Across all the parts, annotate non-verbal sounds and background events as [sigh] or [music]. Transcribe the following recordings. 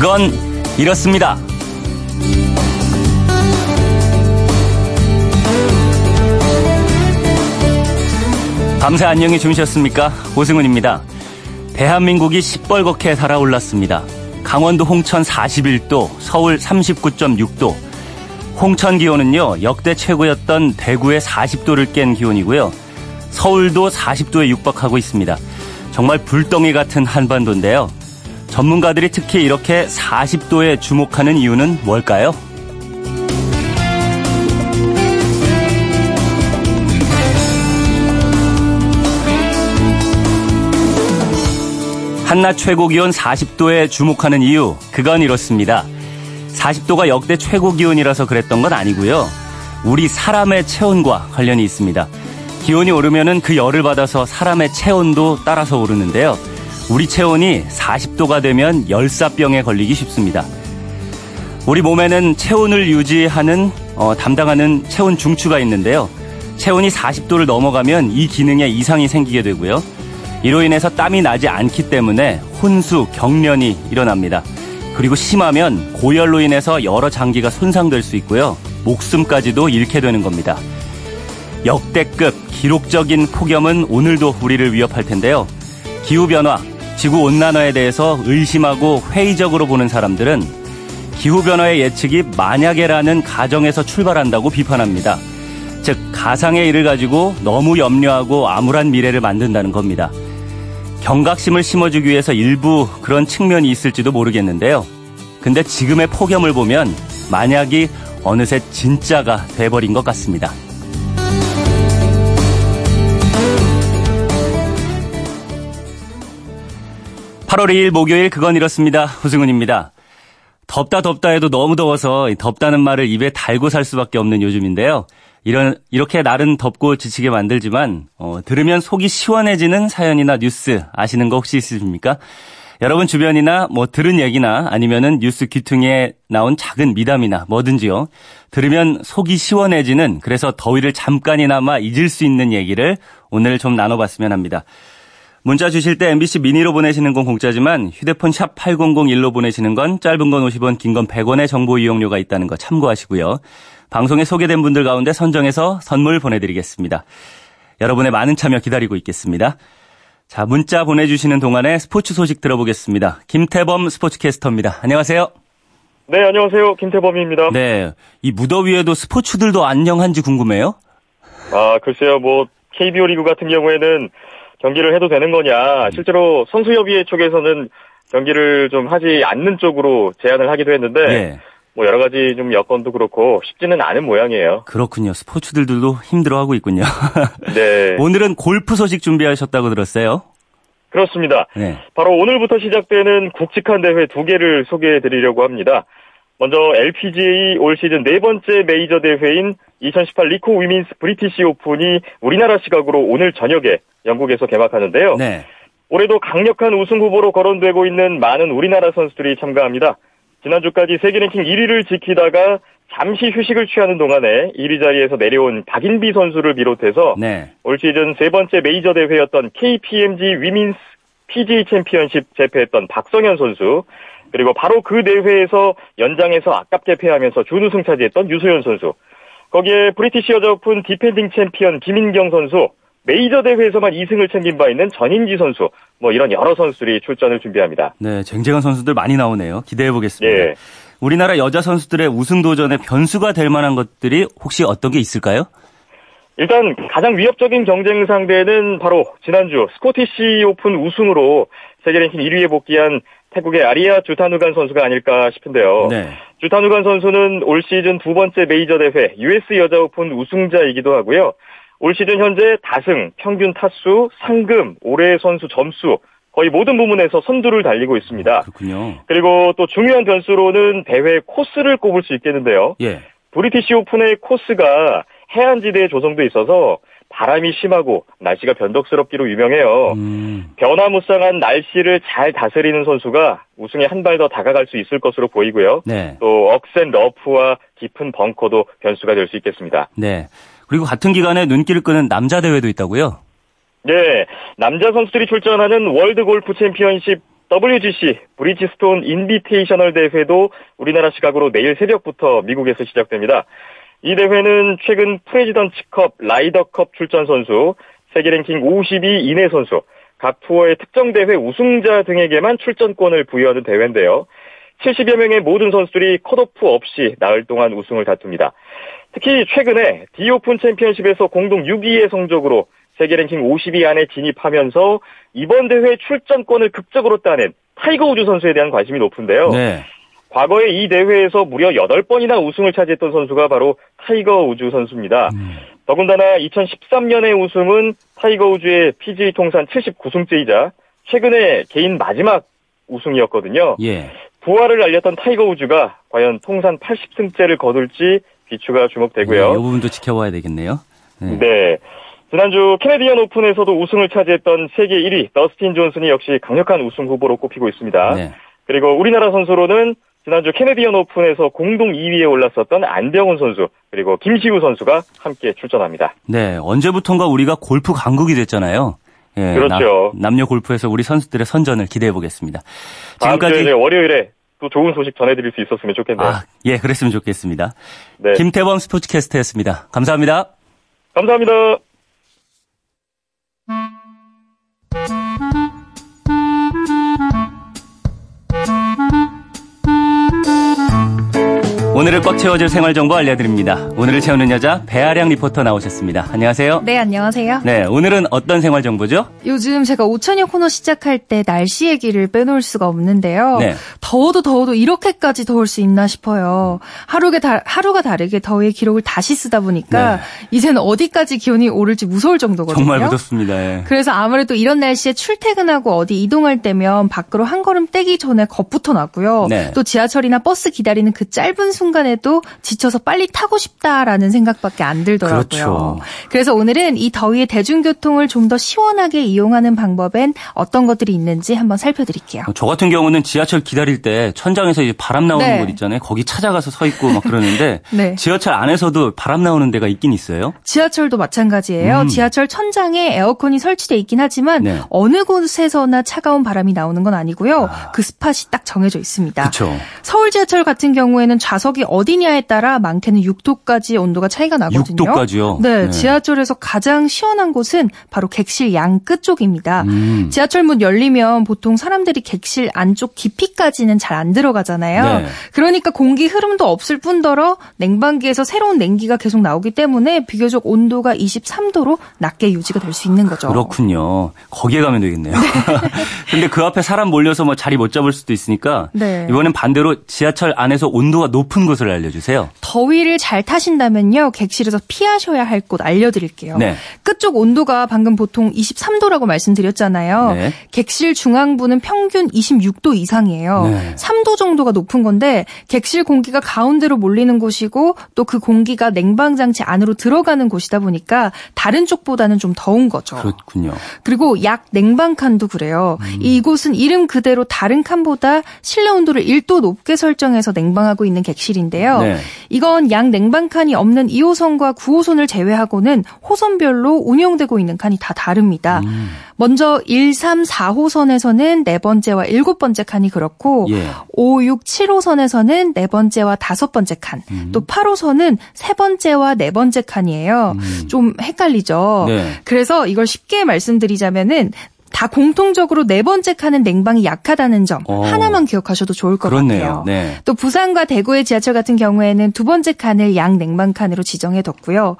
그건 이렇습니다. 밤새 안녕히 주무셨습니까? 오승훈입니다. 대한민국이 시뻘겋게 달아올랐습니다. 강원도 홍천 41도, 서울 39.6도. 홍천 기온은요, 역대 최고였던 대구의 40도를 깬 기온이고요. 서울도 40도에 육박하고 있습니다. 정말 불덩이 같은 한반도인데요. 전문가들이 특히 이렇게 40도에 주목하는 이유는 뭘까요? 한낮 최고 기온 40도에 주목하는 이유, 그건 이렇습니다. 40도가 역대 최고 기온이라서 그랬던 건 아니고요. 우리 사람의 체온과 관련이 있습니다. 기온이 오르면은 그 열을 받아서 사람의 체온도 따라서 오르는데요. 우리 체온이 40도가 되면 열사병에 걸리기 쉽습니다. 우리 몸에는 체온을 유지하는 어, 담당하는 체온 중추가 있는데요. 체온이 40도를 넘어가면 이 기능에 이상이 생기게 되고요. 이로 인해서 땀이 나지 않기 때문에 혼수, 경련이 일어납니다. 그리고 심하면 고열로 인해서 여러 장기가 손상될 수 있고요. 목숨까지도 잃게 되는 겁니다. 역대급 기록적인 폭염은 오늘도 우리를 위협할 텐데요. 기후변화, 지구 온난화에 대해서 의심하고 회의적으로 보는 사람들은 기후 변화의 예측이 만약에라는 가정에서 출발한다고 비판합니다. 즉, 가상의 일을 가지고 너무 염려하고 암울한 미래를 만든다는 겁니다. 경각심을 심어주기 위해서 일부 그런 측면이 있을지도 모르겠는데요. 근데 지금의 폭염을 보면 만약이 어느새 진짜가 돼버린 것 같습니다. 8월 2일 목요일 그건 이렇습니다. 후승훈입니다. 덥다 덥다 해도 너무 더워서 덥다는 말을 입에 달고 살 수밖에 없는 요즘인데요. 이런 이렇게 날은 덥고 지치게 만들지만 어, 들으면 속이 시원해지는 사연이나 뉴스 아시는 거 혹시 있으십니까? 여러분 주변이나 뭐 들은 얘기나 아니면은 뉴스 귀퉁이에 나온 작은 미담이나 뭐든지요. 들으면 속이 시원해지는 그래서 더위를 잠깐이나마 잊을 수 있는 얘기를 오늘 좀 나눠봤으면 합니다. 문자 주실 때 MBC 미니로 보내시는 건 공짜지만 휴대폰 샵 8001로 보내시는 건 짧은 건 50원, 긴 건 100원의 정보 이용료가 있다는 거 참고하시고요. 방송에 소개된 분들 가운데 선정해서 선물 보내드리겠습니다. 여러분의 많은 참여 기다리고 있겠습니다. 자, 문자 보내주시는 동안에 스포츠 소식 들어보겠습니다. 김태범 스포츠캐스터입니다. 안녕하세요. 네, 안녕하세요. 김태범입니다. 네. 이 무더위에도 스포츠들도 안녕한지 궁금해요? 아, 글쎄요. 뭐, KBO 리그 같은 경우에는 경기를 해도 되는 거냐. 실제로 선수협의회 쪽에서는 경기를 좀 하지 않는 쪽으로 제안을 하기도 했는데, 네. 뭐 여러 가지 좀 여건도 그렇고 쉽지는 않은 모양이에요. 그렇군요. 스포츠들도 힘들어하고 있군요. [laughs] 네. 오늘은 골프 소식 준비하셨다고 들었어요. 그렇습니다. 네. 바로 오늘부터 시작되는 굵직한 대회 두 개를 소개해 드리려고 합니다. 먼저 LPGA 올 시즌 네 번째 메이저 대회인 2018 리코 위민스 브리티시 오픈이 우리나라 시각으로 오늘 저녁에 영국에서 개막하는데요. 네. 올해도 강력한 우승 후보로 거론되고 있는 많은 우리나라 선수들이 참가합니다. 지난주까지 세계 랭킹 1위를 지키다가 잠시 휴식을 취하는 동안에 1위 자리에서 내려온 박인비 선수를 비롯해서 네. 올 시즌 세 번째 메이저 대회였던 KPMG 위민스 PGA 챔피언십 제패했던 박성현 선수 그리고 바로 그 대회에서 연장에서 아깝게 패하면서 준우승 차지했던 유소연 선수 거기에 브리티시 여자 오픈 디펜딩 챔피언 김인경 선수 메이저 대회에서만 2승을 챙긴 바 있는 전인지 선수, 뭐 이런 여러 선수들이 출전을 준비합니다. 네, 쟁쟁한 선수들 많이 나오네요. 기대해 보겠습니다. 네. 우리나라 여자 선수들의 우승 도전에 변수가 될 만한 것들이 혹시 어떤 게 있을까요? 일단 가장 위협적인 경쟁 상대는 바로 지난주 스코티시 오픈 우승으로 세계 랭킹 1위에 복귀한 태국의 아리아 주타누간 선수가 아닐까 싶은데요. 네. 주타누간 선수는 올 시즌 두 번째 메이저 대회 US 여자 오픈 우승자이기도 하고요. 올 시즌 현재 다승, 평균 타수, 상금, 올해 선수 점수 거의 모든 부문에서 선두를 달리고 있습니다. 그렇군요. 그리고 또 중요한 변수로는 대회 코스를 꼽을 수 있겠는데요. 예. 브리티시 오픈의 코스가 해안지대에 조성돼 있어서 바람이 심하고 날씨가 변덕스럽기로 유명해요. 음. 변화무쌍한 날씨를 잘 다스리는 선수가 우승에 한 발 더 다가갈 수 있을 것으로 보이고요. 네. 또 억센 러프와 깊은 벙커도 변수가 될 수 있겠습니다. 네. 그리고 같은 기간에 눈길을 끄는 남자 대회도 있다고요? 네, 남자 선수들이 출전하는 월드 골프 챔피언십 WGC 브리지스톤 인비테이셔널 대회도 우리나라 시각으로 내일 새벽부터 미국에서 시작됩니다. 이 대회는 최근 프레지던츠컵, 라이더컵 출전 선수, 세계 랭킹 50위 이내 선수, 각 투어의 특정 대회 우승자 등에게만 출전권을 부여하는 대회인데요. 70여 명의 모든 선수들이 컷오프 없이 나흘 동안 우승을 다툽니다. 특히 최근에 디오픈 챔피언십에서 공동 6위의 성적으로 세계 랭킹 50위 안에 진입하면서 이번 대회 출전권을 극적으로 따낸 타이거 우즈 선수에 대한 관심이 높은데요. 네. 과거에 이 대회에서 무려 8번이나 우승을 차지했던 선수가 바로 타이거 우즈 선수입니다. 음. 더군다나 2013년의 우승은 타이거 우즈의 PGA 통산 79승째이자 최근에 개인 마지막 우승이었거든요. 예. 부활을 알렸던 타이거 우즈가 과연 통산 80승째를 거둘지 귀추가 주목되고요. 네, 이 부분도 지켜봐야 되겠네요. 네. 네. 지난주 캐네디언 오픈에서도 우승을 차지했던 세계 1위 더스틴 존슨이 역시 강력한 우승 후보로 꼽히고 있습니다. 네. 그리고 우리나라 선수로는 지난주 캐네디언 오픈에서 공동 2위에 올랐었던 안병훈 선수 그리고 김시우 선수가 함께 출전합니다. 네, 언제부턴가 우리가 골프 강국이 됐잖아요. 예, 그렇죠. 남, 녀 골프에서 우리 선수들의 선전을 기대해 보겠습니다. 지금까지 주 월요일에 또 좋은 소식 전해드릴 수 있었으면 좋겠네요. 아, 예, 그랬으면 좋겠습니다. 네. 김태범 스포츠캐스터였습니다. 감사합니다. 감사합니다. 오늘을 꽉 채워줄 생활 정보 알려드립니다. 오늘을 채우는 여자 배아량 리포터 나오셨습니다. 안녕하세요. 네, 안녕하세요. 네, 오늘은 어떤 생활 정보죠? 요즘 제가 오천여 코너 시작할 때 날씨 얘기를 빼놓을 수가 없는데요. 네. 더워도 더워도 이렇게까지 더울 수 있나 싶어요. 하루가, 다, 하루가 다르게 더위의 기록을 다시 쓰다 보니까 네. 이제는 어디까지 기온이 오를지 무서울 정도거든요. 정말 무섭습니다. 예. 그래서 아무래도 이런 날씨에 출퇴근하고 어디 이동할 때면 밖으로 한 걸음 떼기 전에 겁부터 나고요. 네. 또 지하철이나 버스 기다리는 그 짧은 순간 순간에도 지쳐서 빨리 타고 싶다라는 생각밖에 안 들더라고요. 그렇죠. 그래서 오늘은 이 더위에 대중교통을 좀 더 시원하게 이용하는 방법엔 어떤 것들이 있는지 한번 살펴드릴게요. 저 같은 경우는 지하철 기다릴 때 천장에서 이제 바람 나오는 네. 곳 있잖아요. 거기 찾아가서 서 있고 막 그러는데 [laughs] 네. 지하철 안에서도 바람 나오는 데가 있긴 있어요. 지하철도 마찬가지예요. 음. 지하철 천장에 에어컨이 설치돼 있긴 하지만 네. 어느 곳에서나 차가운 바람이 나오는 건 아니고요. 아. 그 스팟이 딱 정해져 있습니다. 그쵸. 서울 지하철 같은 경우에는 좌석이 지역이 어디냐에 따라 많게는 6도까지 온도가 차이가 나거든요. 6도까지요? 네, 네. 지하철에서 가장 시원한 곳은 바로 객실 양 끝 쪽입니다. 음. 지하철 문 열리면 보통 사람들이 객실 안쪽 깊이까지는 잘 안 들어가잖아요. 네. 그러니까 공기 흐름도 없을 뿐더러 냉방기에서 새로운 냉기가 계속 나오기 때문에 비교적 온도가 23도로 낮게 유지가 될 수 있는 거죠. 그렇군요. 거기에 가면 되겠네요. 네. [laughs] 근데 그 앞에 사람 몰려서 뭐 자리 못 잡을 수도 있으니까 네. 이번엔 반대로 지하철 안에서 온도가 높은 곳을 알려주세요. 더위를 잘 타신다면요. 객실에서 피하셔야 할 곳 알려드릴게요. 네. 끝쪽 온도가 방금 보통 23도라고 말씀드렸잖아요. 네. 객실 중앙부는 평균 26도 이상이에요. 네. 3도 정도가 높은 건데 객실 공기가 가운데로 몰리는 곳이고 또 그 공기가 냉방장치 안으로 들어가는 곳이다 보니까 다른 쪽보다는 좀 더운 거죠. 그렇군요. 그리고 약 냉방 칸도 그래요. 음. 이곳은 이름 그대로 다른 칸보다 실내 온도를 1도 높게 설정해서 냉방하고 있는 객실이 인데요 네. 이건 양 냉방 칸이 없는 2호선과 9호선을 제외하고는 호선별로 운영되고 있는 칸이 다 다릅니다. 음. 먼저 1, 3, 4호선에서는 네 번째와 일곱 번째 칸이 그렇고 예. 5, 6, 7호선에서는 네 번째와 다섯 번째 칸, 음. 또 8호선은 세 번째와 네 번째 칸이에요. 음. 좀 헷갈리죠. 네. 그래서 이걸 쉽게 말씀드리자면은 다 공통적으로 네 번째 칸은 냉방이 약하다는 점 오. 어. 하나만 기억하셔도 좋을 것 그렇네요. 같아요. 네. 또 부산과 대구의 지하철 같은 경우에는 두 번째 칸을 양 냉방 칸으로 지정해 뒀고요.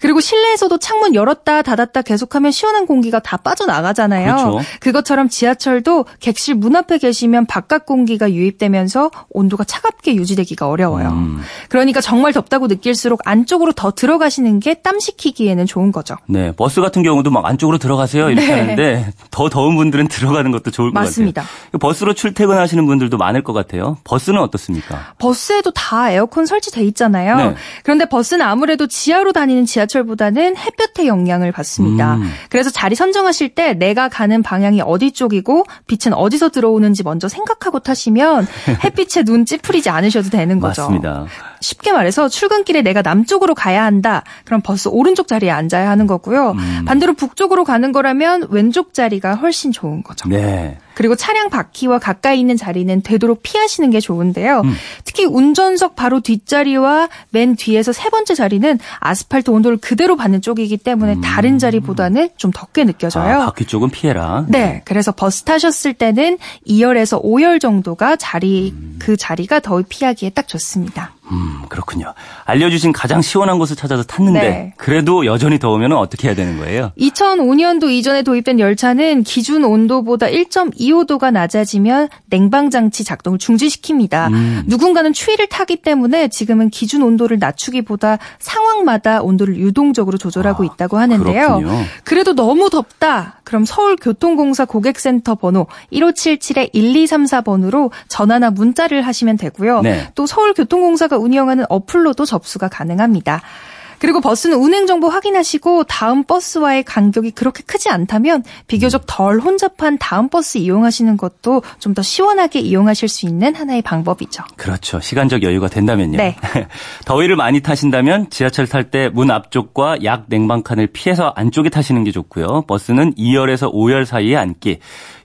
그리고 실내에서도 창문 열었다 닫았다 계속하면 시원한 공기가 다 빠져나가잖아요. 그렇죠. 그것처럼 지하철도 객실 문 앞에 계시면 바깥 공기가 유입되면서 온도가 차갑게 유지되기가 어려워요. 음. 그러니까 정말 덥다고 느낄수록 안쪽으로 더 들어가시는 게 땀 식히기에는 좋은 거죠. 네, 버스 같은 경우도 막 안쪽으로 들어가세요 이렇게 네. 하는데 더 더운 분들은 들어가는 것도 좋을 맞습니다. 것 같아요. 버스로 출퇴근하시는 분들도 많을 것 같아요. 버스는 어떻습니까? 버스에도 다 에어컨 설치돼 있잖아요. 네. 그런데 버스는 아무래도 지하로 다니는 지하철보다는 햇볕의 영향을 받습니다. 음. 그래서 자리 선정하실 때 내가 가는 방향이 어디 쪽이고 빛은 어디서 들어오는지 먼저 생각하고 타시면 [laughs] 햇빛에 눈 찌푸리지 않으셔도 되는 거죠. 맞습니다. 쉽게 말해서 출근길에 내가 남쪽으로 가야 한다. 그럼 버스 오른쪽 자리에 앉아야 하는 거고요. 음. 반대로 북쪽으로 가는 거라면 왼쪽 자리가 훨씬 좋은 거죠. 네. 그리고 차량 바퀴와 가까이 있는 자리는 되도록 피하시는 게 좋은데요. 음. 특히 운전석 바로 뒷자리와 맨 뒤에서 세 번째 자리는 아스팔트 온도를 그대로 받는 쪽이기 때문에 음. 다른 자리보다는 좀 덥게 느껴져요. 아, 바퀴 쪽은 피해라. 네. 그래서 버스 타셨을 때는 2열에서 5열 정도가 자리 음. 그 자리가 더위 피하기에 딱 좋습니다. 음, 그렇군요. 알려주신 가장 시원한 곳을 찾아서 탔는데 네. 그래도 여전히 더우면 어떻게 해야 되는 거예요? 2005년도 이전에 도입된 열차는 기준 온도보다 1.25도가 낮아지면 냉방 장치 작동을 중지시킵니다. 음. 누군가는 추위를 타기 때문에 지금은 기준 온도를 낮추기보다 상황마다 온도를 유동적으로 조절하고 아, 있다고 하는데요. 그렇군요. 그래도 너무 덥다. 그럼 서울교통공사 고객센터 번호 1577-1234번으로 전화나 문자를 하시면 되고요. 네. 또 서울교통공사가 운영하는 어플로도 접수가 가능합니다. 그리고 버스는 운행 정보 확인하시고 다음 버스와의 간격이 그렇게 크지 않다면 비교적 덜 혼잡한 다음 버스 이용하시는 것도 좀 더 시원하게 이용하실 수 있는 하나의 방법이죠. 그렇죠. 시간적 여유가 된다면요. 네. [laughs] 더위를 많이 타신다면 지하철 탈 때 문 앞쪽과 약 냉방칸을 피해서 안쪽에 타시는 게 좋고요. 버스는 2열에서 5열 사이에 앉기.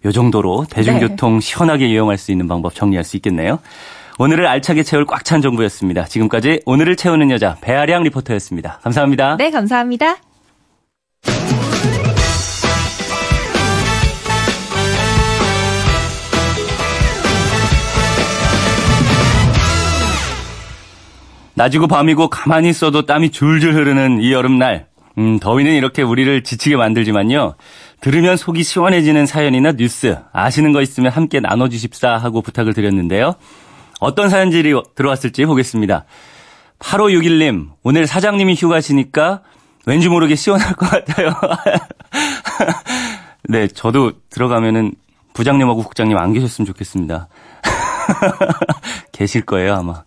요 정도로 대중교통 네. 시원하게 이용할 수 있는 방법 정리할 수 있겠네요. 오늘을 알차게 채울 꽉 찬 정보였습니다. 지금까지 오늘을 채우는 여자 배아량 리포터였습니다. 감사합니다. 네, 감사합니다. 낮이고 밤이고 가만히 있어도 땀이 줄줄 흐르는 이 여름날. 음, 더위는 이렇게 우리를 지치게 만들지만요. 들으면 속이 시원해지는 사연이나 뉴스, 아시는 거 있으면 함께 나눠주십사 하고 부탁을 드렸는데요. 어떤 사연들이 들어왔을지 보겠습니다. 8561님, 오늘 사장님이 휴가시니까 왠지 모르게 시원할 것 같아요. [laughs] 네, 저도 들어가면은 부장님하고 국장님 안 계셨으면 좋겠습니다. [laughs] 계실 거예요, 아마.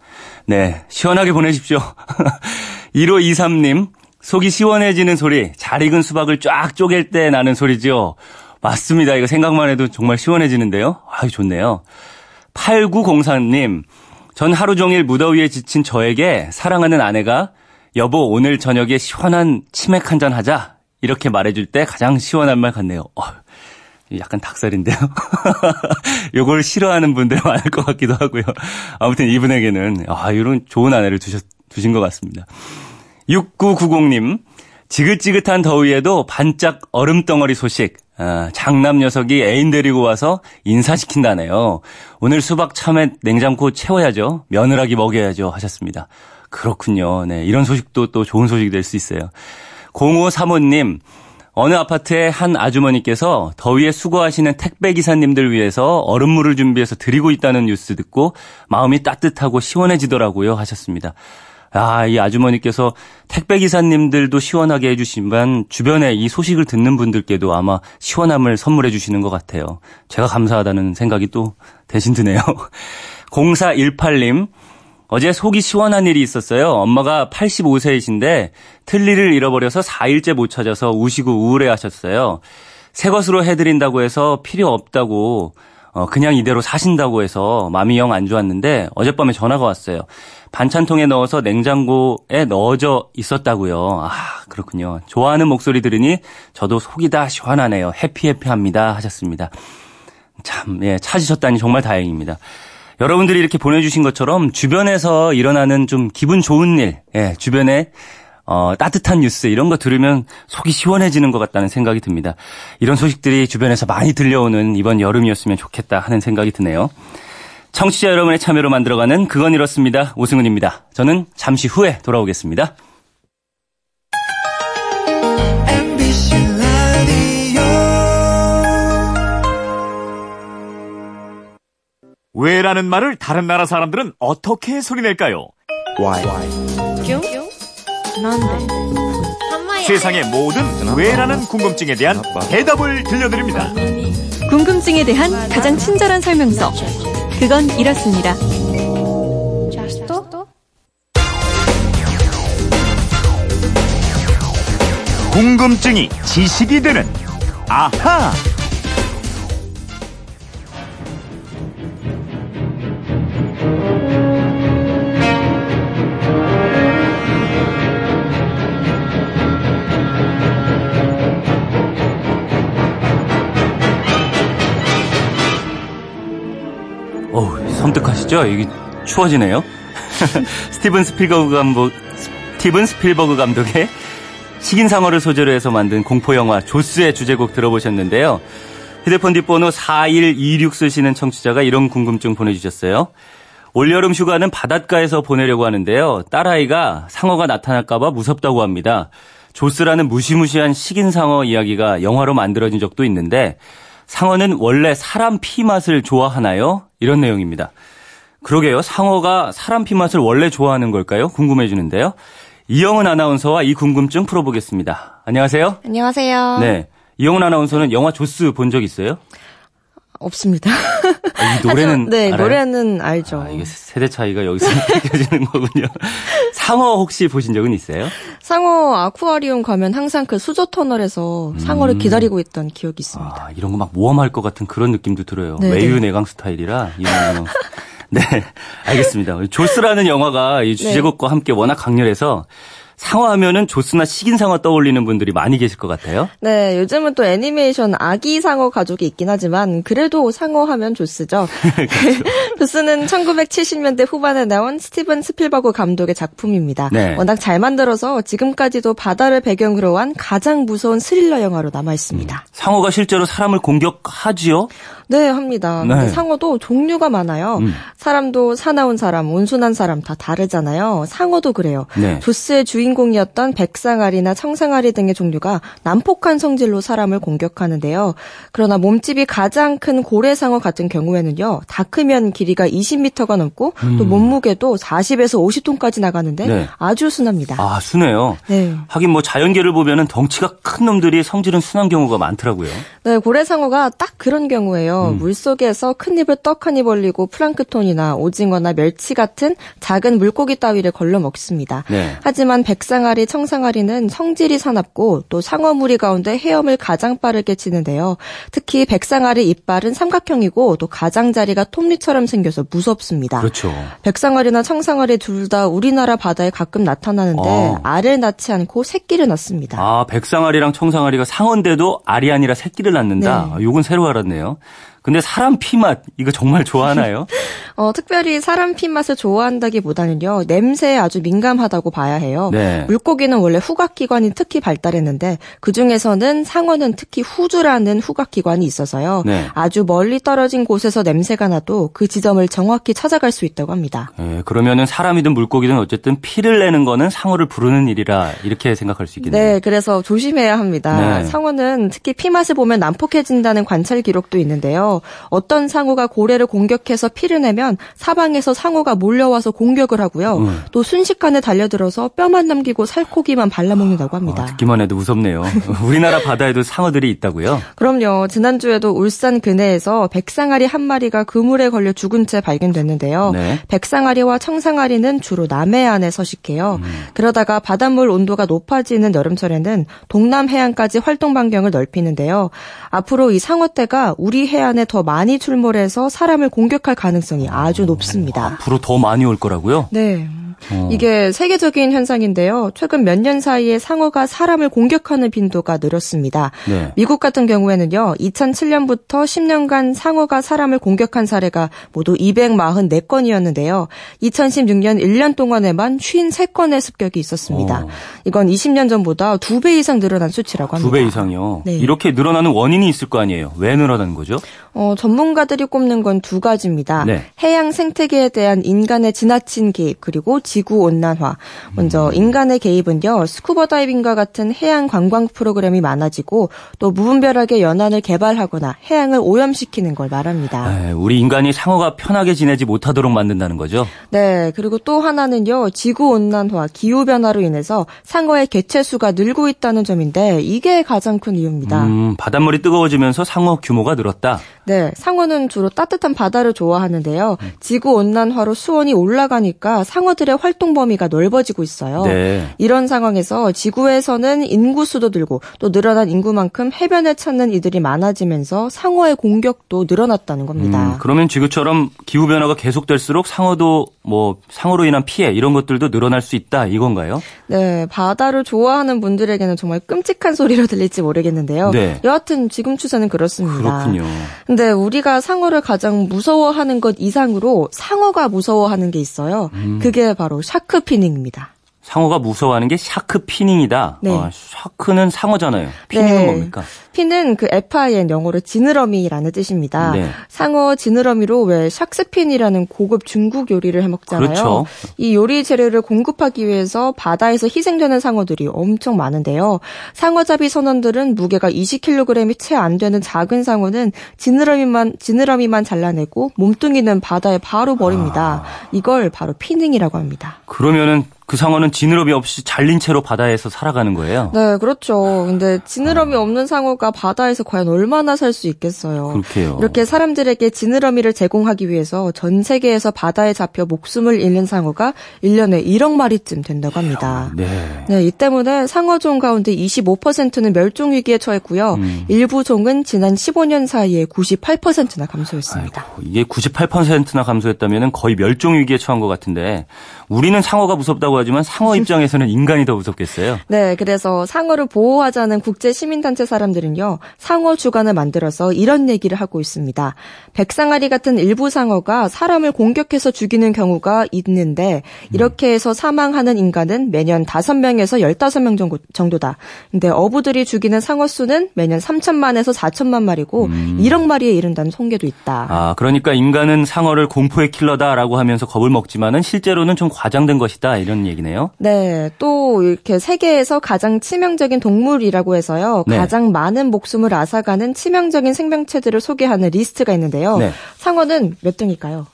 네, 시원하게 보내십시오. [laughs] 1523님, 속이 시원해지는 소리, 잘 익은 수박을 쫙 쪼갤 때 나는 소리죠. 맞습니다. 이거 생각만 해도 정말 시원해지는데요. 아유, 좋네요. 8904님, 전 하루 종일 무더위에 지친 저에게 사랑하는 아내가 여보 오늘 저녁에 시원한 치맥 한 잔 하자 이렇게 말해줄 때 가장 시원한 말 같네요. 어, 약간 닭살인데요. [laughs] 요걸 싫어하는 분들 많을 것 같기도 하고요. 아무튼 이분에게는 아 이런 좋은 아내를 두셨, 두신 것 같습니다. 6990님 지긋지긋한 더위에도 반짝 얼음 덩어리 소식 아, 장남 녀석이 애인 데리고 와서 인사시킨다네요. 오늘 수박 참외 냉장고 채워야죠. 며느라기 먹여야죠. 하셨습니다. 그렇군요. 네. 이런 소식도 또 좋은 소식이 될 수 있어요. 0535님, 어느 아파트의 한 아주머니께서 더위에 수고하시는 택배 기사님들 위해서 얼음물을 준비해서 드리고 있다는 뉴스 듣고 마음이 따뜻하고 시원해지더라고요. 하셨습니다. 아, 이 아주머니께서 택배 기사님들도 시원하게 해주시지만 주변에 이 소식을 듣는 분들께도 아마 시원함을 선물해 주시는 것 같아요. 제가 감사하다는 생각이 또 대신 드네요. [laughs] 0418님, 어제 속이 시원한 일이 있었어요. 엄마가 85세이신데 틀니를 잃어버려서 4일째 못 찾아서 우시고 우울해 하셨어요. 새 것으로 해드린다고 해서 필요 없다고 어, 그냥 이대로 사신다고 해서 마음이 영 안 좋았는데 어젯밤에 전화가 왔어요. 반찬통에 넣어서 냉장고에 넣어져 있었다고요. 아, 그렇군요. 좋아하는 목소리 들으니 저도 속이 다 시원하네요. 해피해피합니다. 하셨습니다. 참, 예, 찾으셨다니 정말 다행입니다. 여러분들이 이렇게 보내주신 것처럼 주변에서 일어나는 좀 기분 좋은 일, 예, 주변에 어, 따뜻한 뉴스 이런 거 들으면 속이 시원해지는 것 같다는 생각이 듭니다. 이런 소식들이 주변에서 많이 들려오는 이번 여름이었으면 좋겠다 하는 생각이 드네요. 청취자 여러분의 참여로 만들어가는 그건 이렇습니다. 오승훈입니다. 저는 잠시 후에 돌아오겠습니다. 왜라는 말을 다른 나라 사람들은 어떻게 소리낼까요? Why? 세상의 모든 왜라는 궁금증에 대한 대답을 들려드립니다. 궁금증에 대한 가장 친절한 설명서. 그건 이렇습니다. 궁금증이 지식이 되는 아하. 섬뜩하시죠? 이게 추워지네요. [laughs] 스티븐 스필버그 감독, 스티븐 스필버그 감독의 식인상어를 소재로 해서 만든 공포영화 조스의 주제곡 들어보셨는데요. 휴대폰 뒷번호 4126 쓰시는 청취자가 이런 궁금증 보내주셨어요. 올여름 휴가는 바닷가에서 보내려고 하는데요. 딸아이가 상어가 나타날까봐 무섭다고 합니다. 조스라는 무시무시한 식인상어 이야기가 영화로 만들어진 적도 있는데 상어는 원래 사람 피 맛을 좋아하나요? 이런 내용입니다. 그러게요. 상어가 사람 피 맛을 원래 좋아하는 걸까요? 궁금해지는데요. 이영은 아나운서와 이 궁금증 풀어보겠습니다. 안녕하세요. 안녕하세요. 네. 이영은 아나운서는 영화 조스 본 적 있어요? 없습니다. 아, 이 [laughs] 노래는 네, 알아요? 노래는 알죠. 아, 이게 세대 차이가 여기서 [laughs] 느껴지는 거군요. 상어 혹시 보신 적은 있어요? 상어 아쿠아리움 가면 항상 그 수조 터널에서 상어를 음. 기다리고 있던 기억이 있습니다. 아, 이런 거 막 모험할 것 같은 그런 느낌도 들어요. 네, 외유 네. 내강 스타일이라 이런 네, 알겠습니다. 조스라는 영화가 이 주제곡과 네. 함께 워낙 강렬해서 상어하면은 조스나 식인상어 떠올리는 분들이 많이 계실 것 같아요. 네, 요즘은 또 애니메이션 아기 상어 가족이 있긴 하지만 그래도 상어 하면 조스죠. [laughs] 그렇죠. [laughs] 조스는 1970년대 후반에 나온 스티븐 스필버그 감독의 작품입니다. 네. 워낙 잘 만들어서 지금까지도 바다를 배경으로 한 가장 무서운 스릴러 영화로 남아 있습니다. 음, 상어가 실제로 사람을 공격하지요? 네, 합니다. 네. 상어도 종류가 많아요. 음. 사람도 사나운 사람, 온순한 사람 다 다르잖아요. 상어도 그래요. 네. 조스의 주인공이었던 백상아리나 청상아리 등의 종류가 난폭한 성질로 사람을 공격하는데요. 그러나 몸집이 가장 큰 고래상어 같은 경우에는요. 다 크면 길이가 20m가 넘고 음. 또 몸무게도 40에서 50톤까지 나가는데 네. 아주 순합니다. 아, 순해요? 네. 하긴 뭐 자연계를 보면은 덩치가 큰 놈들이 성질은 순한 경우가 많더라고요. 네, 고래상어가 딱 그런 경우예요. 음. 물 속에서 큰 입을 떡하니 벌리고 플랑크톤이나 오징어나 멸치 같은 작은 물고기 따위를 걸러 먹습니다. 네. 하지만 백상아리, 청상아리는 성질이 사납고 또 상어 무리 가운데 헤엄을 가장 빠르게 치는데요. 특히 백상아리 이빨은 삼각형이고 또 가장자리가 톱니처럼 생겨서 무섭습니다. 그렇죠. 백상아리나 청상아리 둘 다 우리나라 바다에 가끔 나타나는데 어. 알을 낳지 않고 새끼를 낳습니다. 아, 백상아리랑 청상아리가 상어인데도 알이 아니라 새끼를 낳는다. 네. 아, 요건 새로 알았네요. 근데 사람 피맛 이거 정말 좋아하나요? [laughs] 어, 특별히 사람 피맛을 좋아한다기보다는요 냄새에 아주 민감하다고 봐야 해요. 네. 물고기는 원래 후각기관이 특히 발달했는데 그 중에서는 상어는 특히 후주라는 후각기관이 있어서요. 네. 아주 멀리 떨어진 곳에서 냄새가 나도 그 지점을 정확히 찾아갈 수 있다고 합니다. 네, 그러면은 사람이든 물고기든 어쨌든 피를 내는 거는 상어를 부르는 일이라 이렇게 생각할 수 있겠네요. 네, 그래서 조심해야 합니다. 네. 상어는 특히 피맛을 보면 난폭해진다는 관찰 기록도 있는데요. 어떤 상어가 고래를 공격해서 피를 내면 사방에서 상어가 몰려와서 공격을 하고요. 음. 또 순식간에 달려들어서 뼈만 남기고 살코기만 발라먹는다고 합니다. 아, 듣기만 해도 무섭네요. [laughs] 우리나라 바다에도 상어들이 있다고요? 그럼요. 지난주에도 울산 근해에서 백상아리 한 마리가 그물에 걸려 죽은 채 발견됐는데요. 네. 백상아리와 청상아리는 주로 남해안에 서식해요. 음. 그러다가 바닷물 온도가 높아지는 여름철에는 동남 해안까지 활동 반경을 넓히는데요. 앞으로 이 상어떼가 우리 해안에 더 많이 출몰해서 사람을 공격할 가능성이 아주 높습니다. 앞으로 더 많이 올 거라고요? 네. 어. 이게 세계적인 현상인데요. 최근 몇 년 사이에 상어가 사람을 공격하는 빈도가 늘었습니다. 네. 미국 같은 경우에는요. 2007년부터 10년간 상어가 사람을 공격한 사례가 모두 244건이었는데요. 2016년 1년 동안에만 53건의 습격이 있었습니다. 어. 이건 20년 전보다 2배 이상 늘어난 수치라고 합니다. 2배 이상이요? 네. 이렇게 늘어나는 원인이 있을 거 아니에요. 왜 늘어나는 거죠? 어, 전문가들이 꼽는 건 두 가지입니다. 네. 해양 생태계에 대한 인간의 지나친 개입 그리고 지구 온난화. 먼저 음. 인간의 개입은요. 스쿠버 다이빙과 같은 해양 관광 프로그램이 많아지고 또 무분별하게 연안을 개발하거나 해양을 오염시키는 걸 말합니다. 네, 우리 인간이 상어가 편하게 지내지 못하도록 만든다는 거죠? 네. 그리고 또 하나는요. 지구 온난화, 기후 변화로 인해서 상어의 개체 수가 늘고 있다는 점인데 이게 가장 큰 이유입니다. 음, 바닷물이 뜨거워지면서 상어 규모가 늘었다. 네, 상어는 주로 따뜻한 바다를 좋아하는데요. 지구 온난화로 수온이 올라가니까 상어들의 활동 범위가 넓어지고 있어요. 네. 이런 상황에서 지구에서는 인구 수도 늘고 또 늘어난 인구만큼 해변을 찾는 이들이 많아지면서 상어의 공격도 늘어났다는 겁니다. 음, 그러면 지금처럼 기후 변화가 계속될수록 상어도 뭐 상어로 인한 피해 이런 것들도 늘어날 수 있다 이건가요? 네, 바다를 좋아하는 분들에게는 정말 끔찍한 소리로 들릴지 모르겠는데요. 네. 여하튼 지금 추세는 그렇습니다. 그렇군요. 근데 우리가 상어를 가장 무서워하는 것 이상으로 상어가 무서워하는 게 있어요. 음. 그게 바로 shark finning입니다. 상어가 무서워하는 게 shark finning이다. 네. 아, shark는 상어잖아요. finning은 네. 뭡니까? 피는 그 FIN 영어로 지느러미라는 뜻입니다. 네. 상어 지느러미로 왜 샥스핀이라는 고급 중국 요리를 해 먹잖아요. 그렇죠. 이 요리 재료를 공급하기 위해서 바다에서 희생되는 상어들이 엄청 많은데요. 상어잡이 선원들은 무게가 20kg이 채 안 되는 작은 상어는 지느러미만 지느러미만 잘라내고 몸뚱이는 바다에 바로 버립니다. 아. 이걸 바로 피닝이라고 합니다. 그러면은 그 상어는 지느러미 없이 잘린 채로 바다에서 살아가는 거예요? 네, 그렇죠. 근데 지느러미 아. 없는 상어가 바다에서 과연 얼마나 살 수 있겠어요. 그렇게요. 이렇게 사람들에게 지느러미를 제공하기 위해서 전 세계에서 바다에 잡혀 목숨을 잃는 상어가 1년에 1억 마리쯤 된다고 합니다. 네. 네, 이 때문에 상어종 가운데 25%는 멸종 위기에 처했고요. 음. 일부 종은 지난 15년 사이에 98%나 감소했습니다. 아이고, 이게 98%나 감소했다면 거의 멸종 위기에 처한 것 같은데 우리는 상어가 무섭다고 하지만 상어 [laughs] 입장에서는 인간이 더 무섭겠어요. 네, 그래서 상어를 보호하자는 국제 시민단체 사람들은요, 상어 주간을 만들어서 이런 얘기를 하고 있습니다. 백상아리 같은 일부 상어가 사람을 공격해서 죽이는 경우가 있는데 이렇게 해서 사망하는 인간은 매년 5명에서 15명 정도다. 근데 어부들이 죽이는 상어 수는 매년 3천만에서 4천만 마리고 음. 1억 마리에 이른다는 통계도 있다. 아, 그러니까 인간은 상어를 공포의 킬러다라고 하면서 겁을 먹지만은 실제로는 좀 과장된 것이다 이런 얘기네요. 네, 또 이렇게 세계에서 가장 치명적인 동물이라고 해서요. 네. 가장 많은 목숨을 앗아가는 치명적인 생명체들을 소개하는 리스트가 있는데요. 네. 상어는 몇 등일까요?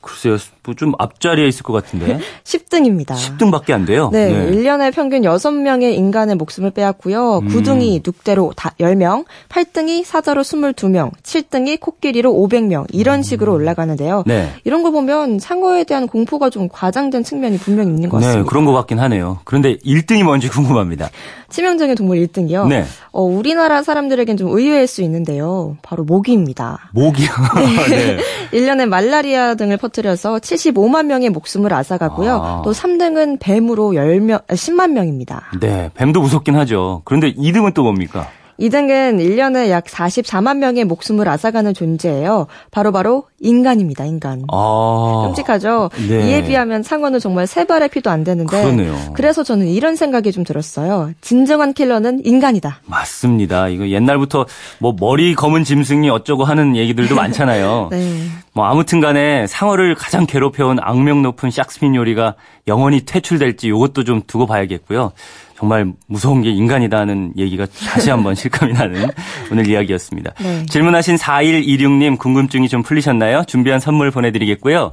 글쎄요, 뭐 좀 앞자리에 있을 것 같은데. [laughs] 10등입니다. 10등밖에 안 돼요? 네, 네. 1년에 평균 6명의 인간의 목숨을 빼앗고요. 음. 9등이 늑대로 10명, 8등이 사자로 22명, 7등이 코끼리로 500명, 이런 식으로 올라가는데요. 네. 이런 거 보면 상어에 대한 공포가 좀 과장된 측면이 분명히 있는 것 네, 같습니다. 네, 그런 것 같긴 하네요. 그런데 1등이 뭔지 궁금합니다. 치명적인 동물 1등이요? 네. 어, 우리나라 사람들에겐 좀 의외일 수 있는데요. 바로 모기입니다. 모기요? 네. [laughs] 네. [laughs] 1년에 말라리아 등을 퍼뜨려서 75만 명의 목숨을 앗아가고요. 아. 또 3등은 뱀으로 10명, 10만 아, 명입니다. 네, 뱀도 무섭긴 하죠. 그런데 2등은 또 뭡니까? 이등은 1년에 약 44만 명의 목숨을 앗아가는 존재예요. 바로바로 바로 인간입니다, 인간. 아. 끔찍하죠? 네. 이에 비하면 상어는 정말 세 발의 피도 안 되는데. 그러네요. 그래서 저는 이런 생각이 좀 들었어요. 진정한 킬러는 인간이다. 맞습니다. 이거 옛날부터 뭐 머리 검은 짐승이 어쩌고 하는 얘기들도 많잖아요. [laughs] 네. 뭐 아무튼 간에 상어를 가장 괴롭혀온 악명 높은 샥스핀 요리가 영원히 퇴출될지 이것도 좀 두고 봐야겠고요. 정말 무서운 게 인간이다는 얘기가 다시 한번 [laughs] 실감이 나는 오늘 이야기였습니다. 네. 질문하신 4126님 궁금증이 좀 풀리셨나요? 준비한 선물 보내드리겠고요.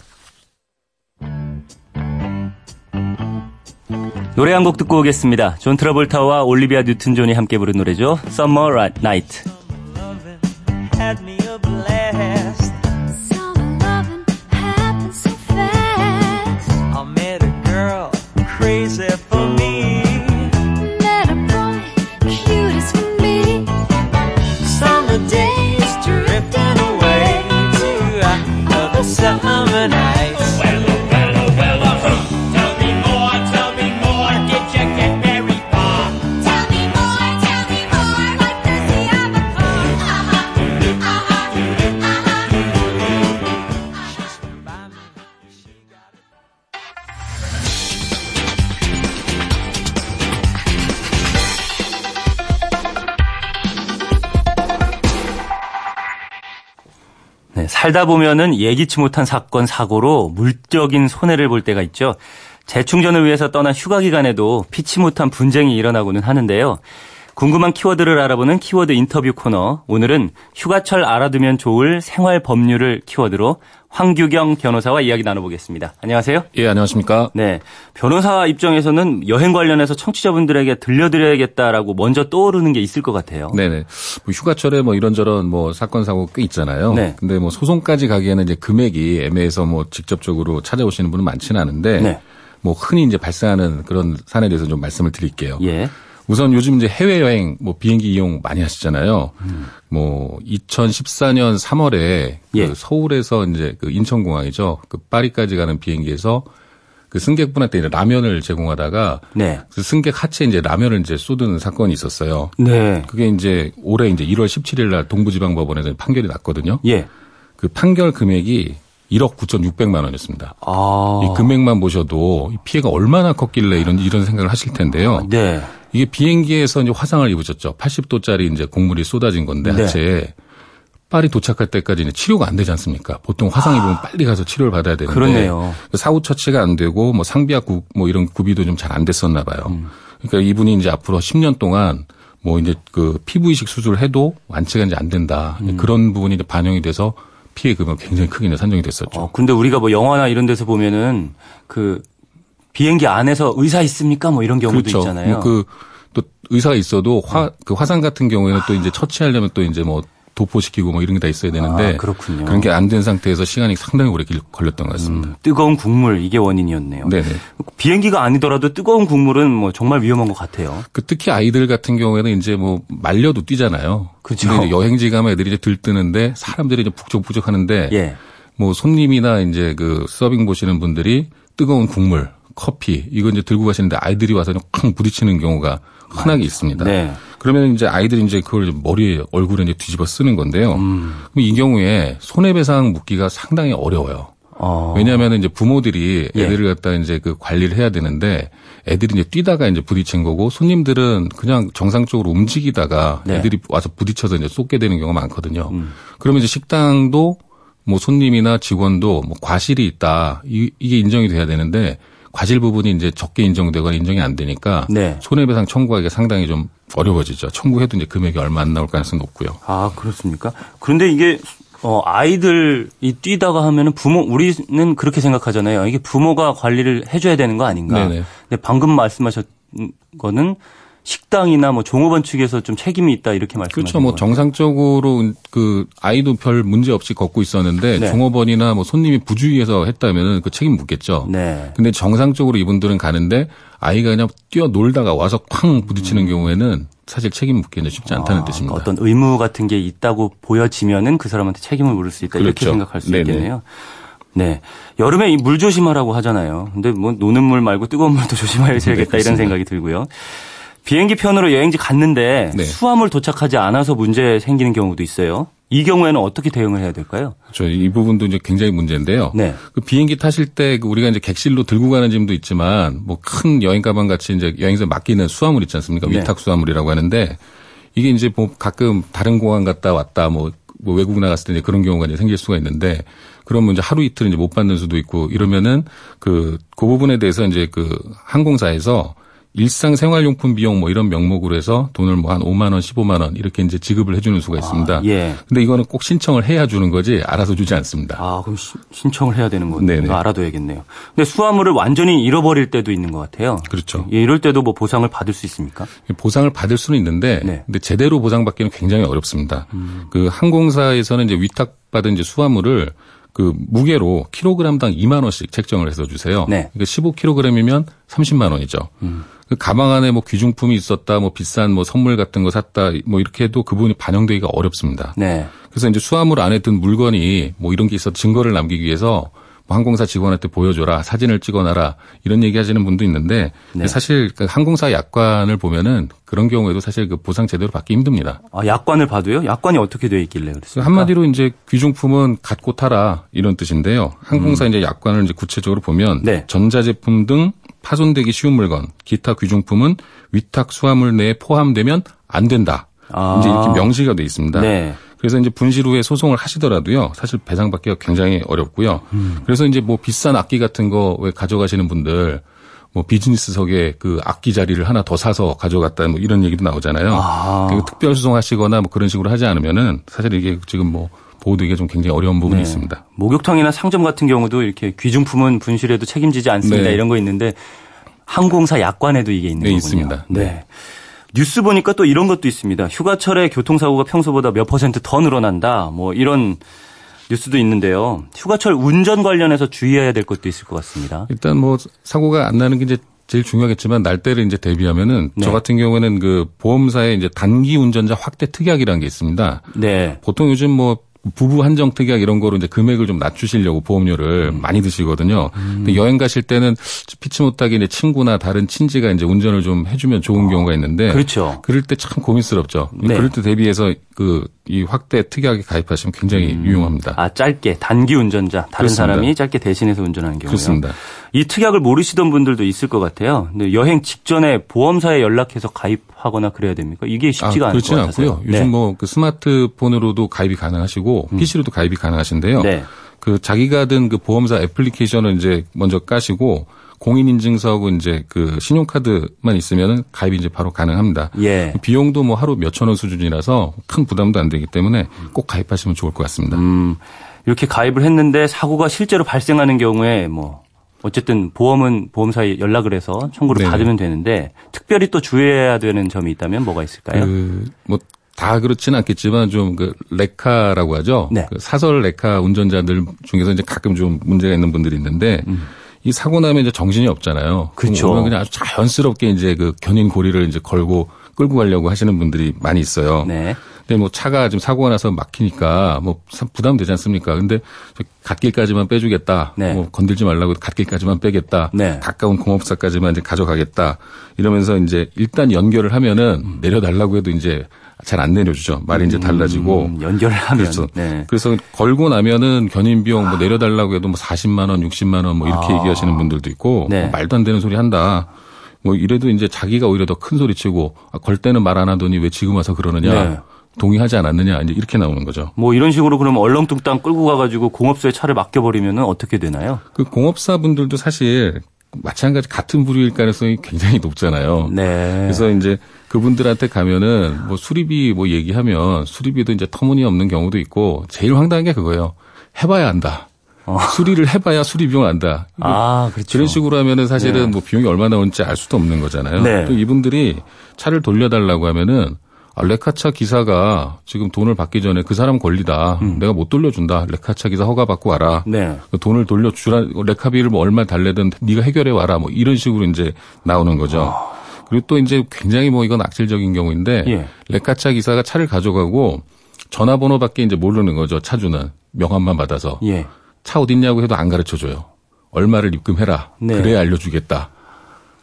노래 한 곡 듣고 오겠습니다. 존 트러볼타와 올리비아 뉴튼 존이 함께 부른 노래죠. Summer Night. 살다 보면은 예기치 못한 사건, 사고로 물적인 손해를 볼 때가 있죠. 재충전을 위해서 떠난 휴가 기간에도 피치 못한 분쟁이 일어나고는 하는데요. 궁금한 키워드를 알아보는 키워드 인터뷰 코너. 오늘은 휴가철 알아두면 좋을 생활 법률을 키워드로 황규경 변호사와 이야기 나눠보겠습니다. 안녕하세요. 예, 안녕하십니까. 네. 변호사 입장에서는 여행 관련해서 청취자분들에게 들려드려야겠다라고 먼저 떠오르는 게 있을 것 같아요. 네네. 뭐 휴가철에 뭐 이런저런 뭐 사건, 사고 꽤 있잖아요. 네. 근데 뭐 소송까지 가기에는 이제 금액이 애매해서 뭐 직접적으로 찾아오시는 분은 많지는 않은데. 네. 뭐 흔히 이제 발생하는 그런 사안에 대해서 좀 말씀을 드릴게요. 예. 우선 요즘 이제 해외 여행 뭐 비행기 이용 많이 하시잖아요. 음. 뭐 2014년 3월에 예. 그 서울에서 이제 그 인천공항이죠. 그 파리까지 가는 비행기에서 그 승객분한테 이제 라면을 제공하다가 네. 그 승객 하체 이제 라면을 이제 쏟은 사건이 있었어요. 네. 그게 이제 올해 이제 1월 17일 날 동부지방법원에서 판결이 났거든요. 예. 그 판결 금액이 1억 9,600만 원이었습니다. 아. 이 금액만 보셔도 피해가 얼마나 컸길래 이런 이런 생각을 하실 텐데요. 네. 이게 비행기에서 이제 화상을 입으셨죠. 80도짜리 이제 곡물이 쏟아진 건데 네. 하체에 파리 도착할 때까지 는 치료가 안 되지 않습니까? 보통 화상 입으면 아. 빨리 가서 치료를 받아야 되는데 그러네요. 그 사후 처치가 안 되고 뭐 상비약 구, 뭐 이런 구비도 좀 잘 안 됐었나 봐요. 음. 그러니까 이분이 이제 앞으로 10년 동안 뭐 이제 그 피부 이식 수술을 해도 완치가 이제 안 된다. 음. 그런 부분이 이제 반영이 돼서 피해 금액 굉장히 크게 산정이 됐었죠. 어, 근데 우리가 뭐 영화나 이런 데서 보면은 그 비행기 안에서 의사 있습니까? 뭐 이런 경우도 그렇죠. 있잖아요. 뭐 그또 의사가 있어도 화, 그 화상 같은 경우에는 또 이제 처치하려면 또 이제 뭐 도포시키고 뭐 이런 게 다 있어야 되는데 아, 그렇군요. 그런 게 안 된 상태에서 시간이 상당히 오래 걸렸던 것 같습니다. 음, 뜨거운 국물 이게 원인이었네요. 네네. 비행기가 아니더라도 뜨거운 국물은 뭐 정말 위험한 것 같아요. 그 특히 아이들 같은 경우에는 이제 뭐 말려도 뛰잖아요. 그렇죠. 근데 여행지 가면 애들이 이제 들뜨는데 사람들이 이제 북적북적 하는데 예. 뭐 손님이나 이제 그 서빙 보시는 분들이 뜨거운 국물, 커피 이거 이제 들고 가시는데 아이들이 와서 쾅 부딪히는 경우가 흔하게 있습니다. 네. 그러면 이제 아이들이 이제 그걸 머리에 얼굴에 이제 뒤집어 쓰는 건데요. 음. 그럼 이 경우에 손해배상 묻기가 상당히 어려워요. 어. 왜냐하면 이제 부모들이 예. 애들을 예. 갖다 이제 그 관리를 해야 되는데 애들이 이제 뛰다가 이제 부딪힌 거고 손님들은 그냥 정상적으로 움직이다가 네. 애들이 와서 부딪혀서 이제 쏟게 되는 경우가 많거든요. 음. 그러면 이제 식당도 뭐 손님이나 직원도 뭐 과실이 있다 이, 이게 인정이 돼야 되는데 과실 부분이 이제 적게 인정되거나 인정이 안 되니까 네. 손해배상 청구하기가 상당히 좀 어려워지죠. 청구해도 이제 금액이 얼마 안 나올 가능성이 높고요. 아 그렇습니까? 그런데 이게 어, 아이들이 뛰다가 하면은 부모, 우리는 그렇게 생각하잖아요. 이게 부모가 관리를 해줘야 되는 거 아닌가. 네네. 근데 방금 말씀하셨 거는 식당이나 뭐 종업원 측에서 좀 책임이 있다 이렇게 말씀하신 그렇죠. 뭐 정상적으로 그 아이도 별 문제 없이 걷고 있었는데 네. 종업원이나 뭐 손님이 부주의해서 했다면은 그 책임 묻겠죠. 네. 근데 정상적으로 이분들은 가는데 아이가 그냥 뛰어 놀다가 와서 쾅 부딪히는 음. 경우에는 사실 책임 묻기는 쉽지 않다는 아, 뜻입니다. 어떤 의무 같은 게 있다고 보여지면은 그 사람한테 책임을 물을 수 있다 그렇죠. 이렇게 생각할 수 네네. 있겠네요. 네. 여름에 물 조심하라고 하잖아요. 근데 뭐 노는 물 말고 뜨거운 물도 [laughs] 조심해야겠다 네, 이런 생각이 들고요. 비행기 편으로 여행지 갔는데 네. 수화물 도착하지 않아서 문제 생기는 경우도 있어요. 이 경우에는 어떻게 대응을 해야 될까요? 저이 부분도 이제 굉장히 문제인데요. 네. 그 비행기 타실 때그 우리가 이제 객실로 들고 가는 짐도 있지만 뭐 큰 여행 가방 같이 이제 여행사 맡기는 수화물 있지 않습니까? 네. 위탁 수화물이라고 하는데 이게 이제 뭐 가끔 다른 공항 갔다 왔다 뭐, 뭐 외국 나갔을 때 이제 그런 경우가 이제 생길 수가 있는데 그러면 이제 하루 이틀 이제 못 받는 수도 있고 이러면은 그, 그 부분에 대해서 이제 그 항공사에서 일상생활용품 비용 뭐 이런 명목으로 해서 돈을 뭐 한 5만 원, 15만 원 이렇게 이제 지급을 해주는 수가 있습니다. 아, 예. 근데 이거는 꼭 신청을 해야 주는 거지 알아서 주지 않습니다. 아 그럼 시, 신청을 해야 되는 거네요. 네네. 알아둬야겠네요. 근데 수화물을 완전히 잃어버릴 때도 있는 것 같아요. 그렇죠. 예, 이럴 때도 뭐 보상을 받을 수 있습니까? 보상을 받을 수는 있는데, 네. 근데 제대로 보상받기는 굉장히 어렵습니다. 음. 그 항공사에서는 이제 위탁받은 이제 수화물을 그 무게로 킬로그램당 2만 원씩 책정을 해서 주세요. 네. 그러니까 15kg이면 30만 원이죠. 음. 그 가방 안에 뭐 귀중품이 있었다, 뭐 비싼 뭐 선물 같은 거 샀다, 뭐 이렇게 해도 그 부분이 반영되기가 어렵습니다. 네. 그래서 이제 수화물 안에 든 물건이 뭐 이런 게 있어 증거를 남기기 위해서 뭐 항공사 직원한테 보여줘라, 사진을 찍어놔라 이런 얘기하시는 분도 있는데 네. 사실 그 항공사 약관을 보면은 그런 경우에도 사실 그 보상 제대로 받기 힘듭니다. 아 약관을 봐도요? 약관이 어떻게 되어 있길래 그랬습니까? 한마디로 이제 귀중품은 갖고 타라 이런 뜻인데요. 항공사 음. 이제 약관을 이제 구체적으로 보면 네. 전자제품 등 파손되기 쉬운 물건, 기타 귀중품은 위탁 수화물 내에 포함되면 안 된다. 아. 이제 이렇게 명시가 돼 있습니다. 네. 그래서 이제 분실 후에 소송을 하시더라도요. 사실 배상받기가 굉장히 어렵고요. 음. 그래서 이제 뭐 비싼 악기 같은 거 왜 가져가시는 분들 뭐 비즈니스석에 그 악기 자리를 하나 더 사서 가져갔다 뭐 이런 얘기도 나오잖아요. 아. 특별 소송하시거나 뭐 그런 식으로 하지 않으면은 사실 이게 지금 뭐 보호되기가 좀 굉장히 어려운 부분이 네. 있습니다. 목욕탕이나 상점 같은 경우도 이렇게 귀중품은 분실해도 책임지지 않습니다. 네. 이런 거 있는데 항공사 약관에도 이게 있는 네, 거군요. 있습니다. 네. 네. 뉴스 보니까 또 이런 것도 있습니다. 휴가철에 교통사고가 평소보다 몇 퍼센트 더 늘어난다. 뭐 이런 뉴스도 있는데요. 휴가철 운전 관련해서 주의해야 될 것도 있을 것 같습니다. 일단 뭐 사고가 안 나는 게 이제 제일 중요하겠지만 날 때를 이제 대비하면은 네. 저 같은 경우에는 그 보험사에 이제 단기 운전자 확대 특약이라는 게 있습니다. 네. 보통 요즘 뭐 부부 한정 특약 이런 거로 이제 금액을 좀 낮추시려고 보험료를 음. 많이 드시거든요. 음. 여행 가실 때는 피치 못하게 이제 친구나 다른 친지가 이제 운전을 좀 해주면 좋은 어. 경우가 있는데. 그렇죠. 그럴 때 참 고민스럽죠. 네. 그럴 때 대비해서 그 이 확대 특약에 가입하시면 굉장히 음. 유용합니다. 아 짧게 단기 운전자 다른 그렇습니다. 사람이 짧게 대신해서 운전하는 경우요. 그렇습니다. 이 특약을 모르시던 분들도 있을 것 같아요. 근데 여행 직전에 보험사에 연락해서 가입 하거나 그래야 됩니까? 이게 쉽지가 아, 않을 것 같아요. 않고요. 요즘 네. 뭐그 스마트폰으로도 가입이 가능하시고 음. PC로도 가입이 가능하신데요. 네. 그 자기가 든 그 보험사 애플리케이션을 이제 먼저 까시고 공인인증서하고 이제 그 신용카드만 있으면은 가입이 이제 바로 가능합니다. 예. 비용도 뭐 하루 몇천 원 수준이라서 큰 부담도 안 되기 때문에 꼭 가입하시면 좋을 것 같습니다. 음, 이렇게 가입을 했는데 사고가 실제로 발생하는 경우에 뭐 어쨌든 보험은 보험사에 연락을 해서 청구를 네 받으면 되는데 특별히 또 주의해야 되는 점이 있다면 뭐가 있을까요? 그 뭐 다 그렇지는 않겠지만 좀 그 레카라고 하죠. 네. 그 사설 레카 운전자들 중에서 이제 가끔 좀 문제가 있는 분들이 있는데 음. 이 사고 나면 이제 정신이 없잖아요. 그렇죠. 그냥 아주 자연스럽게 이제 그 견인 고리를 이제 걸고 끌고 가려고 하시는 분들이 많이 있어요. 네. 근데 뭐 차가 지금 사고가 나서 막히니까 뭐 부담되지 않습니까? 근데 갓길까지만 빼주겠다. 네. 뭐 건들지 말라고 갓길까지만 빼겠다. 네. 가까운 공업사까지만 이제 가져가겠다. 이러면서 이제 일단 연결을 하면은 음. 내려달라고 해도 이제 잘 안 내려주죠. 말이 이제 달라지고 음, 연결을 하면 그렇죠. 네. 그래서 걸고 나면은 견인 비용 뭐 내려달라고 해도 뭐 40만 원, 60만 원 뭐 이렇게 아. 얘기하시는 분들도 있고 네. 뭐 말도 안 되는 소리 한다. 뭐 이래도 이제 자기가 오히려 더 큰 소리 치고 아, 걸 때는 말 안 하더니 왜 지금 와서 그러느냐. 네. 동의하지 않았느냐 이제 이렇게 나오는 거죠. 뭐 이런 식으로 그러면 얼렁뚱땅 끌고 가가지고 공업소에 차를 맡겨버리면 어떻게 되나요? 그 공업사 분들도 사실 마찬가지 같은 부류일 가능성이 굉장히 높잖아요. 네. 그래서 이제 그분들한테 가면은 뭐 수리비 뭐 얘기하면 수리비도 이제 터무니없는 경우도 있고 제일 황당한 게 그거예요. 해봐야 한다. 어. 수리를 해봐야 수리 비용 안다. 아, 그렇죠. 그런 식으로 하면은 사실은 네. 뭐 비용이 얼마 나 오는지 알 수도 없는 거잖아요. 네. 또 이분들이 차를 돌려달라고 하면은 아, 레카차 기사가 지금 돈을 받기 전에 그 사람 권리다. 음. 내가 못 돌려준다. 레카차 기사 허가 받고 와라. 네. 그 돈을 돌려주라. 레카비를 뭐 얼마 달래든 네가 해결해 와라. 뭐 이런 식으로 이제 나오는 거죠. 아. 그리고 또 이제 굉장히 뭐 이건 악질적인 경우인데 예. 레카차 기사가 차를 가져가고 전화번호밖에 이제 모르는 거죠. 차주는 명함만 받아서 예. 차 어딨냐고 해도 안 가르쳐 줘요. 얼마를 입금해라. 네. 그래야 알려주겠다.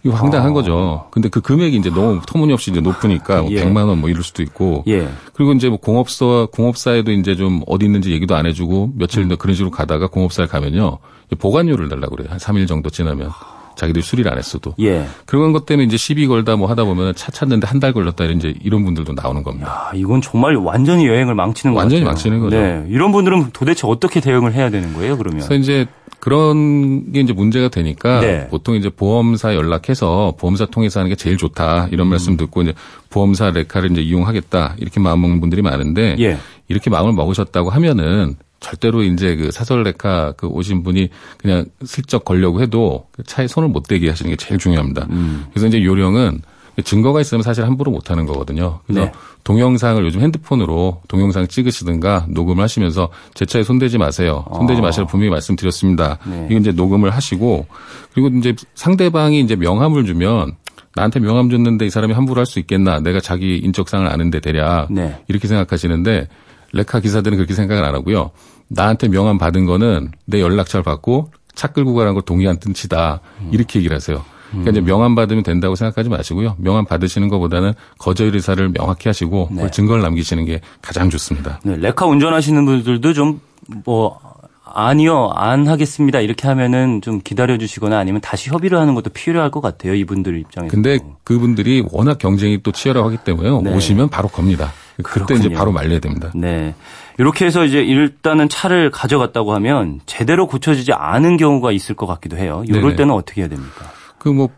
이거 황당한 아. 거죠. 근데 그 금액이 이제 너무 터무니없이 이제 높으니까 뭐 [laughs] 예. 100만 원 뭐 이럴 수도 있고. 예. 그리고 이제 뭐 공업사 공업사에도 이제 좀 어디 있는지 얘기도 안 해주고 며칠 음. 그런 식으로 가다가 공업사에 가면요 보관료를 달라고 그래요. 한 3일 정도 지나면. 자기들이 수리를 안 했어도. 예. 그런 것 때문에 이제 시비 걸다 뭐 하다 보면 차 찾는데 한 달 걸렸다 이제 이런 분들도 나오는 겁니다. 야, 이건 정말 완전히 여행을 망치는 거죠. 완전히. 망치는 거죠. 네. 이런 분들은 도대체 어떻게 대응을 해야 되는 거예요, 그러면? 그래서 이제 그런 게 이제 문제가 되니까 네. 보통 이제 보험사 연락해서 보험사 통해서 하는 게 제일 좋다 이런 음. 말씀 듣고 이제 보험사 레카를 이제 이용하겠다 이렇게 마음 먹는 분들이 많은데 예. 이렇게 마음을 먹으셨다고 하면은 절대로 이제 그 사설 레카 그 오신 분이 그냥 슬쩍 걸려고 해도 그 차에 손을 못 대게 하시는 게 제일 중요합니다. 음. 그래서 이제 요령은 증거가 있으면 사실 함부로 못 하는 거거든요. 그래서 네. 동영상을 요즘 핸드폰으로 동영상 찍으시든가 녹음을 하시면서 제 차에 손대지 마세요. 손대지 아. 마시라 분명히 말씀드렸습니다. 네. 이거 이제 녹음을 하시고 그리고 이제 상대방이 이제 명함을 주면 나한테 명함 줬는데 이 사람이 함부로 할 수 있겠나? 내가 자기 인적상을 아는데 대략 네. 이렇게 생각하시는데 레카 기사들은 그렇게 생각을 안 하고요. 나한테 명함 받은 거는 내 연락처를 받고 차 끌고 가라는 걸 동의한 뜻이다. 음. 이렇게 얘기를 하세요. 그러니까 이제 명함 받으면 된다고 생각하지 마시고요. 명함 받으시는 것보다는 거절 의사를 명확히 하시고 네. 증거를 남기시는 게 가장 좋습니다. 네, 레카 운전하시는 분들도 좀 뭐 아니요 안 하겠습니다 이렇게 하면은 좀 기다려 주시거나 아니면 다시 협의를 하는 것도 필요할 것 같아요 이분들 입장에서. 근데 그분들이 워낙 경쟁이 또 치열하기 때문에요. 네. 오시면 바로 겁니다. 그때 그렇군요. 이제 바로 말려야 됩니다. 네. 이렇게 해서 이제 일단은 차를 가져갔다고 하면 제대로 고쳐지지 않은 경우가 있을 것 같기도 해요. 이럴 네네. 때는 어떻게 해야 됩니까? 그 뭐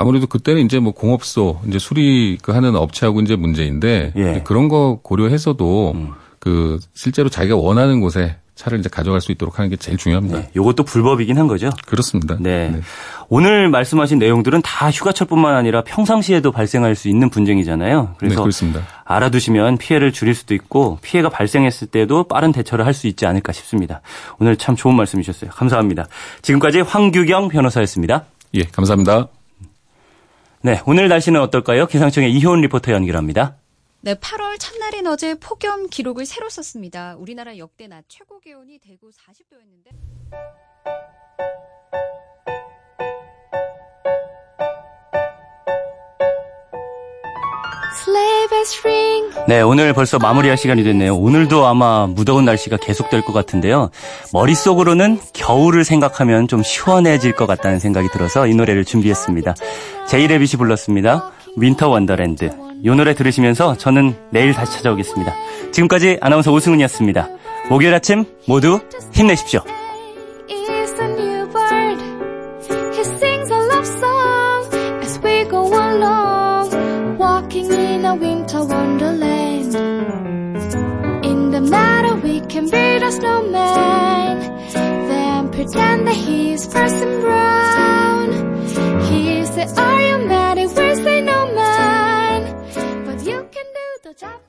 아무래도 그때는 이제 뭐 공업소 이제 수리 그 하는 업체하고 이제 문제인데 예. 그런 거 고려해서도 음. 그 실제로 자기가 원하는 곳에 차를 이제 가져갈 수 있도록 하는 게 제일 중요합니다. 네. 이것도 불법이긴 한 거죠? 그렇습니다. 네. 네. 오늘 말씀하신 내용들은 다 휴가철뿐만 아니라 평상시에도 발생할 수 있는 분쟁이잖아요. 그래서 네, 알아두시면 피해를 줄일 수도 있고 피해가 발생했을 때도 빠른 대처를 할 수 있지 않을까 싶습니다. 오늘 참 좋은 말씀이셨어요. 감사합니다. 지금까지 황규경 변호사였습니다. 예, 감사합니다. 네, 오늘 날씨는 어떨까요? 기상청의 이효은 리포터 연결합니다. 네, 8월 첫날인 어제 폭염 기록을 새로 썼습니다. 우리나라 역대 낮 최고 기온이 대구 40도였는데. 네, 오늘 벌써 마무리할 시간이 됐네요. 오늘도 아마 무더운 날씨가 계속될 것 같은데요. 머릿속으로는 겨울을 생각하면 좀 시원해질 것 같다는 생각이 들어서 이 노래를 준비했습니다. 제이레빗이 불렀습니다. Winter Wonderland. 이 노래 들으시면서 저는 내일 다시 찾아오겠습니다. 지금까지 아나운서 오승훈이었습니다. 목요일 아침 모두 힘내십시오. Snowman. Then pretend that he's Parson Brown. He said, Are you mad? It will say no man. But you can do the job